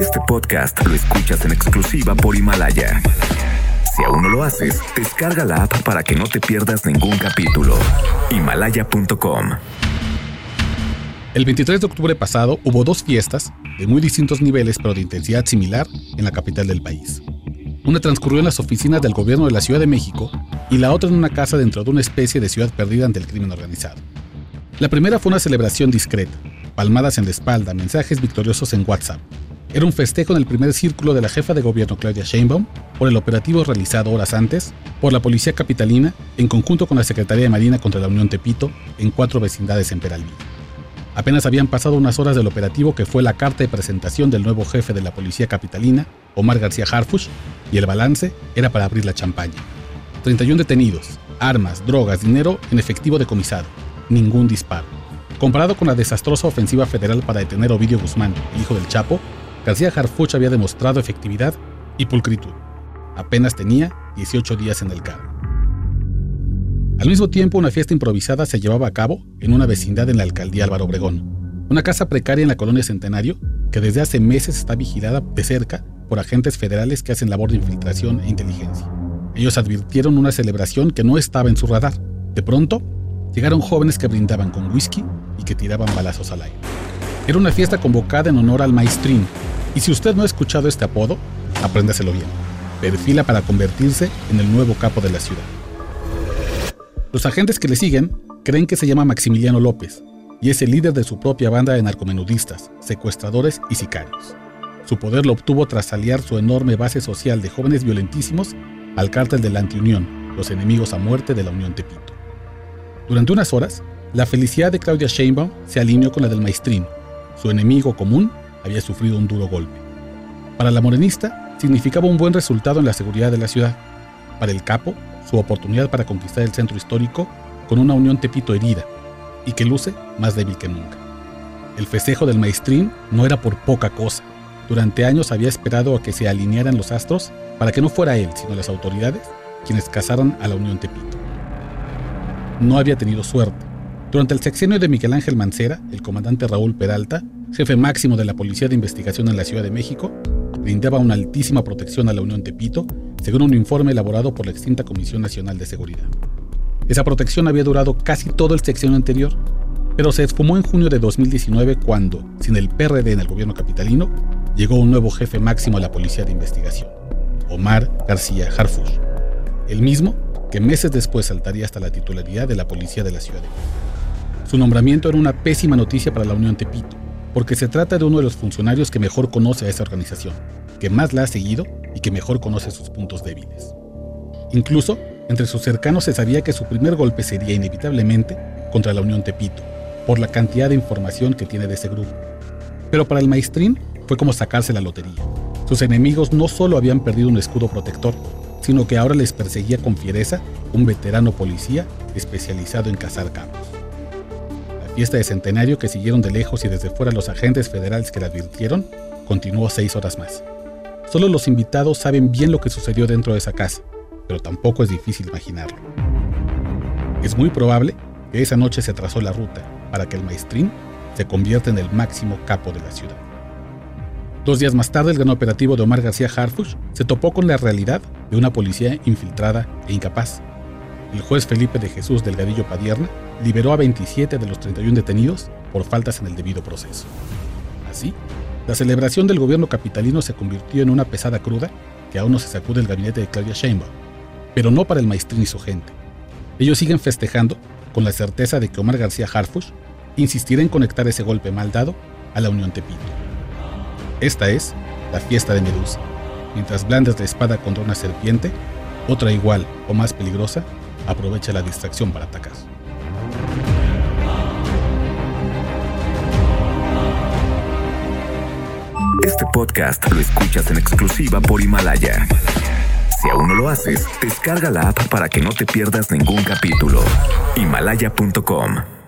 Este podcast lo escuchas en exclusiva por Himalaya. Si aún no lo haces, descarga la app para que no te pierdas ningún capítulo. Himalaya.com El 23 de octubre pasado hubo dos fiestas de muy distintos niveles pero de intensidad similar en la capital del país. Una transcurrió en las oficinas del gobierno de la Ciudad de México y la otra en una casa dentro de una especie de ciudad perdida ante el crimen organizado. La primera fue una celebración discreta, palmadas en la espalda, mensajes victoriosos en WhatsApp. Era un festejo en el primer círculo de la jefa de gobierno Claudia Sheinbaum por el operativo realizado horas antes por la Policía Capitalina en conjunto con la Secretaría de Marina contra la Unión Tepito en cuatro vecindades en Peralvillo. Apenas habían pasado unas horas del operativo que fue la carta de presentación del nuevo jefe de la Policía Capitalina, Omar García Harfush, y el balance era para abrir la champaña. 31 detenidos, armas, drogas, dinero en efectivo decomisado, ningún disparo. Comparado con la desastrosa ofensiva federal para detener a Ovidio Guzmán, hijo del Chapo, García Harfuch había demostrado efectividad y pulcritud. Apenas tenía 18 días en el cargo. Al mismo tiempo, una fiesta improvisada se llevaba a cabo en una vecindad en la alcaldía Álvaro Obregón, una casa precaria en la colonia Centenario que desde hace meses está vigilada de cerca por agentes federales que hacen labor de infiltración e inteligencia. Ellos advirtieron una celebración que no estaba en su radar. De pronto, llegaron jóvenes que brindaban con whisky y que tiraban balazos al aire. Era una fiesta convocada en honor al maestrín, y si usted no ha escuchado este apodo, apréndaselo bien. Perfila para convertirse en el nuevo capo de la ciudad. Los agentes que le siguen creen que se llama Maximiliano López y es el líder de su propia banda de narcomenudistas, secuestradores y sicarios. Su poder lo obtuvo tras aliar su enorme base social de jóvenes violentísimos al cártel de la Antiunión, los enemigos a muerte de la Unión Tepito. Durante unas horas, la felicidad de Claudia Sheinbaum se alineó con la del maestrín. Su enemigo común había sufrido un duro golpe. Para la morenista, significaba un buen resultado en la seguridad de la ciudad. Para el capo, su oportunidad para conquistar el centro histórico con una Unión Tepito herida y que luce más débil que nunca. El festejo del maestrín no era por poca cosa. Durante años había esperado a que se alinearan los astros para que no fuera él, sino las autoridades, quienes casaran a la Unión Tepito. No había tenido suerte. Durante el sexenio de Miguel Ángel Mancera, el comandante Raúl Peralta, jefe máximo de la Policía de Investigación en la Ciudad de México, brindaba una altísima protección a la Unión Tepito según un informe elaborado por la extinta Comisión Nacional de Seguridad. Esa protección había durado casi todo el sexenio anterior, pero se esfumó en junio de 2019 cuando, sin el PRD en el gobierno capitalino, llegó un nuevo jefe máximo a la Policía de Investigación, Omar García Harfush, el mismo que meses después saltaría hasta la titularidad de la Policía de la Ciudad. Su nombramiento era una pésima noticia para la Unión Tepito, porque se trata de uno de los funcionarios que mejor conoce a esa organización, que más la ha seguido y que mejor conoce sus puntos débiles. Incluso, entre sus cercanos se sabía que su primer golpe sería inevitablemente contra la Unión Tepito, por la cantidad de información que tiene de ese grupo. Pero para el maestrín fue como sacarse la lotería. Sus enemigos no solo habían perdido un escudo protector, sino que ahora les perseguía con fiereza un veterano policía especializado en cazar cabos. Fiesta de centenario que siguieron de lejos y desde fuera los agentes federales que la advirtieron continuó seis horas más. Solo los invitados saben bien lo que sucedió dentro de esa casa, pero tampoco es difícil imaginarlo. Es muy probable que esa noche se trazó la ruta para que el maestrín se convierta en el máximo capo de la ciudad. Dos días más tarde, el gran operativo de Omar García Harfush se topó con la realidad de una policía infiltrada e incapaz. El juez Felipe de Jesús Delgadillo Padierna liberó a 27 de los 31 detenidos por faltas en el debido proceso. Así, la celebración del gobierno capitalino se convirtió en una pesada cruda que aún no se sacude el gabinete de Claudia Sheinbaum, pero no para el maestrín y su gente. Ellos siguen festejando con la certeza de que Omar García Harfush insistirá en conectar ese golpe mal dado a la Unión Tepito. Esta es la fiesta de Medusa. Mientras blandas la espada contra una serpiente, otra igual o más peligrosa aprovecha la distracción para atacar. Este podcast lo escuchas en exclusiva por Himalaya. Si aún no lo haces, descarga la app para que no te pierdas ningún capítulo. Himalaya.com